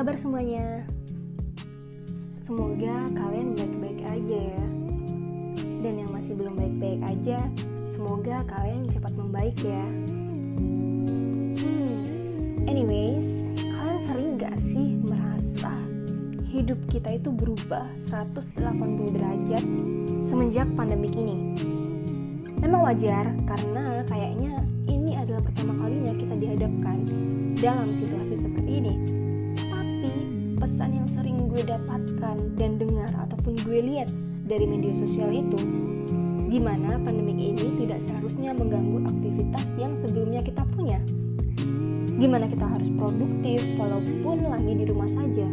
Kabar semuanya? Semoga kalian baik-baik aja ya Dan yang masih belum baik-baik aja Semoga kalian cepat membaik ya Hmm, anyways Kalian sering gak sih merasa Hidup kita itu berubah 180 derajat Semenjak pandemik ini Memang wajar karena kayaknya ini adalah pertama kalinya kita dihadapkan dalam situasi seperti ini. Pesan yang sering gue dapatkan dan dengar ataupun gue lihat dari media sosial itu di mana pandemik ini tidak seharusnya mengganggu aktivitas yang sebelumnya kita punya. Gimana kita harus produktif walaupun lagi di rumah saja.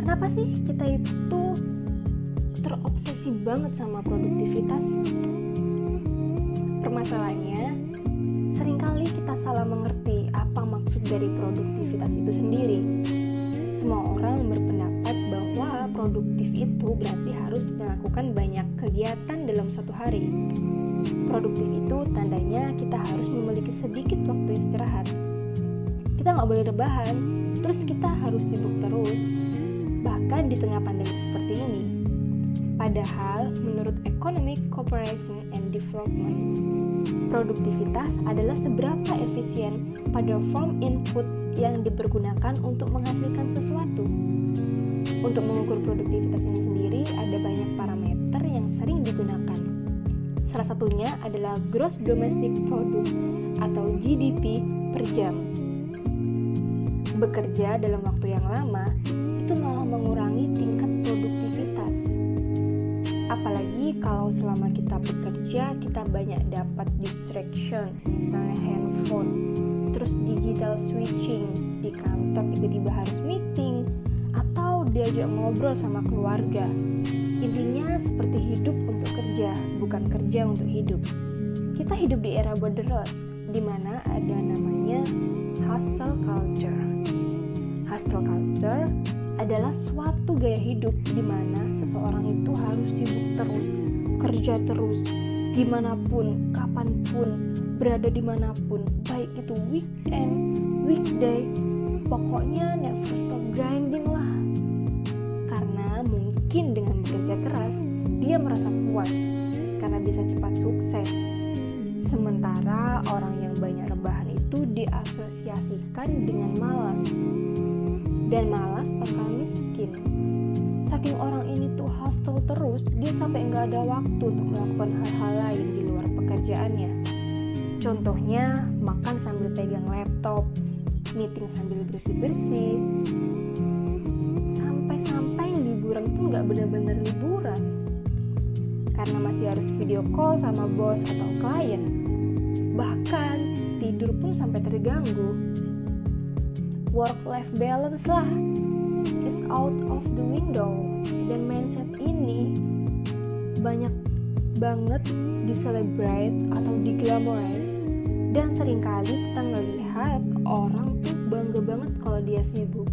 Kenapa sih kita itu terobsesi banget sama produktivitas? Permasalahannya, sering kali kita salah mengerti apa maksud dari produktivitas itu sendiri. Semua orang berpendapat bahwa produktif itu berarti harus melakukan banyak kegiatan dalam satu hari. Produktif itu tandanya kita harus memiliki sedikit waktu istirahat. Kita nggak boleh rebahan, terus kita harus sibuk terus, bahkan di tengah pandemi seperti ini. Padahal, menurut Economic Cooperation and Development, produktivitas adalah seberapa efisien pada form input yang dipergunakan untuk menghasilkan sesuatu. Untuk mengukur produktivitas ini sendiri, ada banyak parameter yang sering digunakan. Salah satunya adalah Gross Domestic Product atau GDP per jam. Bekerja dalam waktu yang lama itu malah mengurangi tingkat produktivitas apalagi kalau selama kita bekerja kita banyak dapat distraction. Misalnya handphone terus digital switching di kantor tiba-tiba harus meeting atau diajak ngobrol sama keluarga. Intinya seperti hidup untuk kerja bukan kerja untuk hidup. Kita hidup di era borderless di mana ada namanya hustle culture. Hustle culture adalah suatu gaya hidup di mana seseorang itu harus sibuk terus, kerja terus, di mana pun, kapan pun, berada di mana pun, baik itu weekend, weekday, pokoknya never stop grinding lah. Karena mungkin dengan bekerja keras, dia merasa puas karena bisa cepat sukses. Sementara orang yang banyak rebahan itu diasosiasikan dengan malas dan malas bakal miskin. Saking orang ini tuh hustle terus, dia sampai nggak ada waktu untuk melakukan hal-hal lain di luar pekerjaannya. Contohnya, makan sambil pegang laptop, meeting sambil bersih-bersih, sampai-sampai liburan pun nggak benar-benar liburan. Karena masih harus video call sama bos atau klien. Bahkan, tidur pun sampai terganggu work-life balance lah is out of the window. Dan mindset ini banyak banget di celebrate atau di glamorize dan sering kali kita ngelihat orang tuh bangga banget kalau dia sibuk.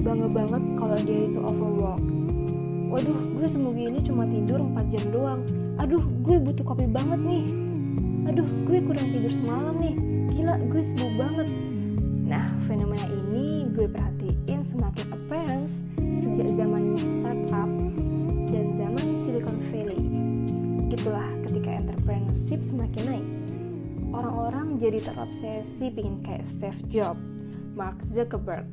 Bangga banget kalau dia itu overwork. Waduh gue seminggu ini cuma tidur 4 jam doang. Aduh gue butuh kopi banget nih. Aduh gue kurang tidur semalam nih. Gila gue sibuk banget Nah, fenomena ini gue perhatiin semakin appearance sejak zaman startup dan zaman Silicon Valley. Gitulah ketika entrepreneurship semakin naik. Orang-orang jadi terobsesi pingin kayak Steve Jobs, Mark Zuckerberg,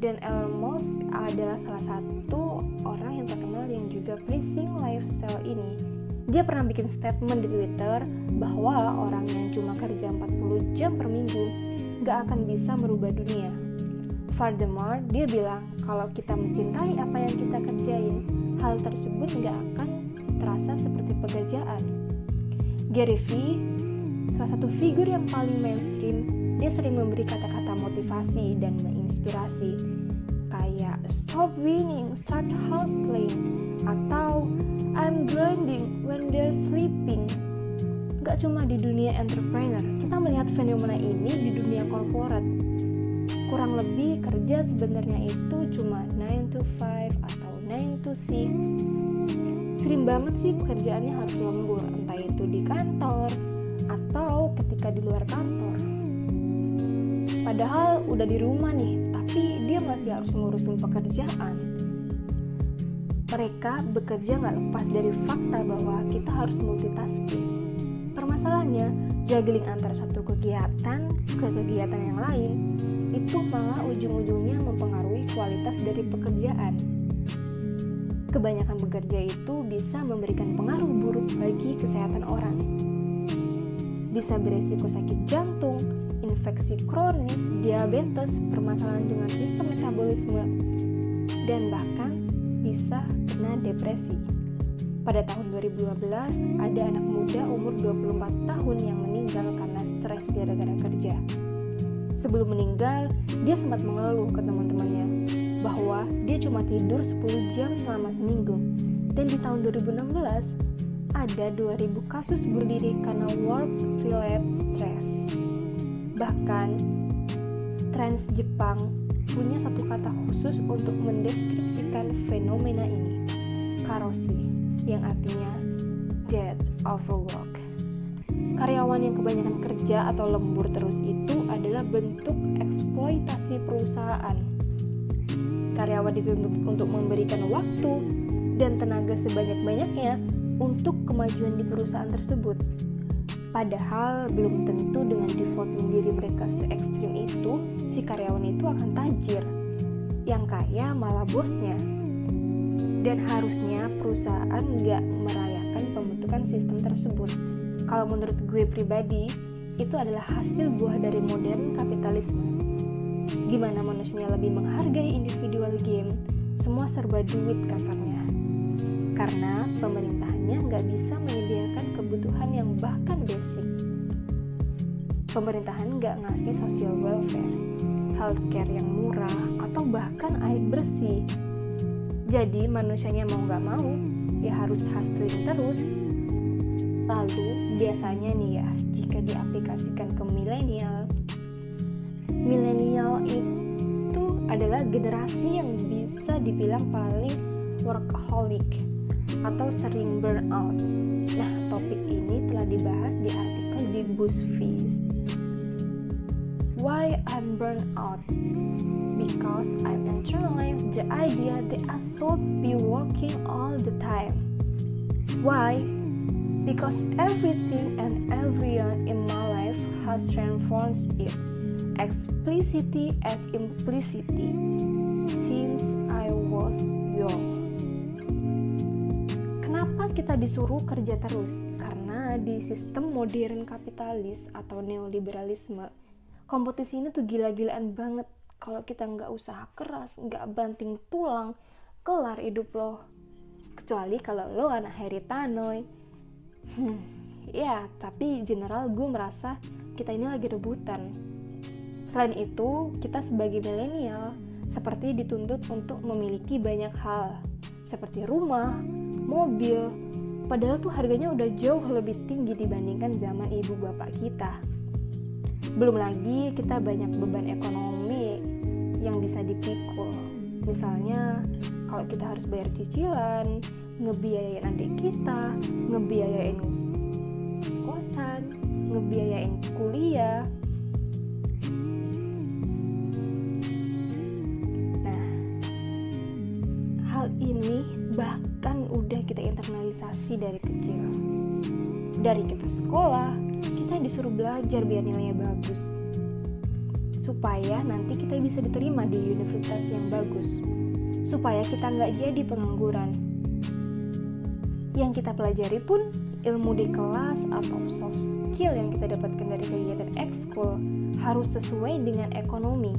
dan Elon Musk adalah salah satu orang yang terkenal yang juga preaching lifestyle ini. Dia pernah bikin statement di Twitter bahwa orang yang cuma kerja 40 jam per minggu gak akan bisa merubah dunia. Furthermore, dia bilang kalau kita mencintai apa yang kita kerjain, hal tersebut gak akan terasa seperti pekerjaan. Gary Vee, salah satu figur yang paling mainstream, dia sering memberi kata-kata motivasi dan menginspirasi kayak stop winning, start hustling, atau I'm grinding when they're sleeping, gak cuma di dunia entrepreneur, kita melihat fenomena ini di dunia korporat. Kurang lebih kerja sebenarnya itu cuma 9 to 5 atau 9 to 6. Sering banget sih pekerjaannya harus lembur, entah itu di kantor atau ketika di luar kantor. padahal udah di rumah nih tapi dia masih harus ngurusin pekerjaan. Mereka bekerja nggak lepas dari fakta bahwa kita harus multitasking. Permasalahannya juggling antara satu kegiatan ke kegiatan yang lain itu malah ujung-ujungnya mempengaruhi kualitas dari pekerjaan. Kebanyakan bekerja itu bisa memberikan pengaruh buruk bagi kesehatan orang. Bisa beresiko sakit jantung, infeksi kronis, diabetes, permasalahan dengan sistem metabolisme, dan bahkan bisa kena depresi. Pada tahun 2015, ada anak muda umur 24 tahun yang meninggal karena stres gara-gara kerja. Sebelum meninggal, dia sempat mengeluh ke teman-temannya bahwa dia cuma tidur 10 jam selama seminggu. Dan di tahun 2016, ada 2000 kasus bunuh diri karena work-related stress. Bahkan, Trans Jepang punya satu kata khusus untuk mendeskripsikan fenomena ini, karoshi, yang artinya dead overwork. Karyawan yang kebanyakan kerja atau lembur terus itu adalah bentuk eksploitasi perusahaan. Karyawan dituntut untuk memberikan waktu dan tenaga sebanyak-banyaknya untuk kemajuan di perusahaan tersebut. Padahal belum tentu dengan defaulting diri mereka se ekstrim itu, si karyawan itu akan tajir. Yang kaya malah bosnya. Dan harusnya perusahaan nggak merayakan pembentukan sistem tersebut. Kalau menurut gue pribadi, itu adalah hasil buah dari modern kapitalisme. Gimana manusianya lebih menghargai individual game, semua serba duit kasarnya. Karena pemerintahannya nggak bisa menyediakan Pemerintahan nggak ngasih social welfare, healthcare yang murah, atau bahkan air bersih. Jadi manusianya mau nggak mau, ya harus hustling terus. Lalu biasanya nih ya, jika diaplikasikan ke milenial, milenial itu adalah generasi yang bisa dibilang paling workaholic atau sering burnout. Nah, topik ini telah dibahas di artikel di BuzzFeed. Why I'm burnt out? Because I've internalized the idea that I should be working all the time. Why? Because everything and everyone in my life has transformed it, explicitly and implicitly, since I was young kita disuruh kerja terus karena di sistem modern kapitalis atau neoliberalisme kompetisi ini tuh gila-gilaan banget. Kalau kita nggak usaha keras nggak banting tulang kelar hidup lo. Kecuali kalau lo anak Harry Tanoy hmm, ya tapi general gue merasa kita ini lagi rebutan. Selain itu kita sebagai milenial seperti dituntut untuk memiliki banyak hal seperti rumah, mobil, padahal tuh harganya udah jauh lebih tinggi dibandingkan zaman ibu bapak kita. Belum lagi kita banyak beban ekonomi yang bisa dipikul. Misalnya kalau kita harus bayar cicilan, ngebiayain adik kita, ngebiayain kosan, ngebiayain kuliah, bahkan udah kita internalisasi dari kecil. Dari kita sekolah, kita disuruh belajar biar nilainya bagus. Supaya nanti kita bisa diterima di universitas yang bagus. Supaya kita nggak jadi pengangguran. Yang kita pelajari pun ilmu di kelas atau soft skill yang kita dapatkan dari kegiatan ekskul harus sesuai dengan ekonomi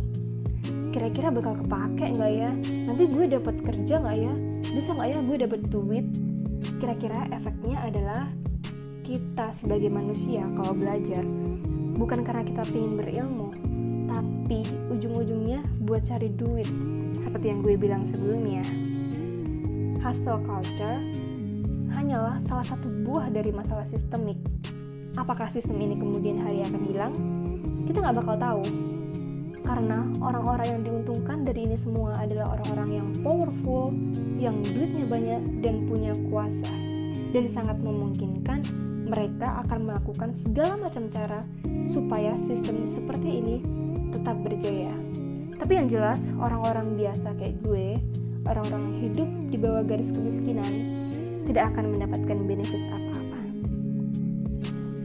kira-kira bakal kepake nggak ya nanti gue dapat kerja nggak ya bisa nggak ya gue dapat duit kira-kira efeknya adalah kita sebagai manusia kalau belajar bukan karena kita ingin berilmu tapi ujung-ujungnya buat cari duit seperti yang gue bilang sebelumnya. Hustle culture hanyalah salah satu buah dari masalah sistemik. Apakah sistem ini kemudian hari akan hilang? Kita nggak bakal tahu. Karena orang-orang yang diuntungkan dari ini semua adalah orang-orang yang powerful, yang duitnya banyak dan punya kuasa, dan sangat memungkinkan mereka akan melakukan segala macam cara supaya sistem seperti ini tetap berjaya. Tapi yang jelas, orang-orang biasa kayak gue, orang-orang yang hidup di bawah garis kemiskinan, tidak akan mendapatkan benefit apa-apa.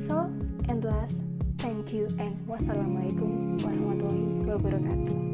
So, and last, thank you and wassalamualaikum warahmatullahi wabarakatuh.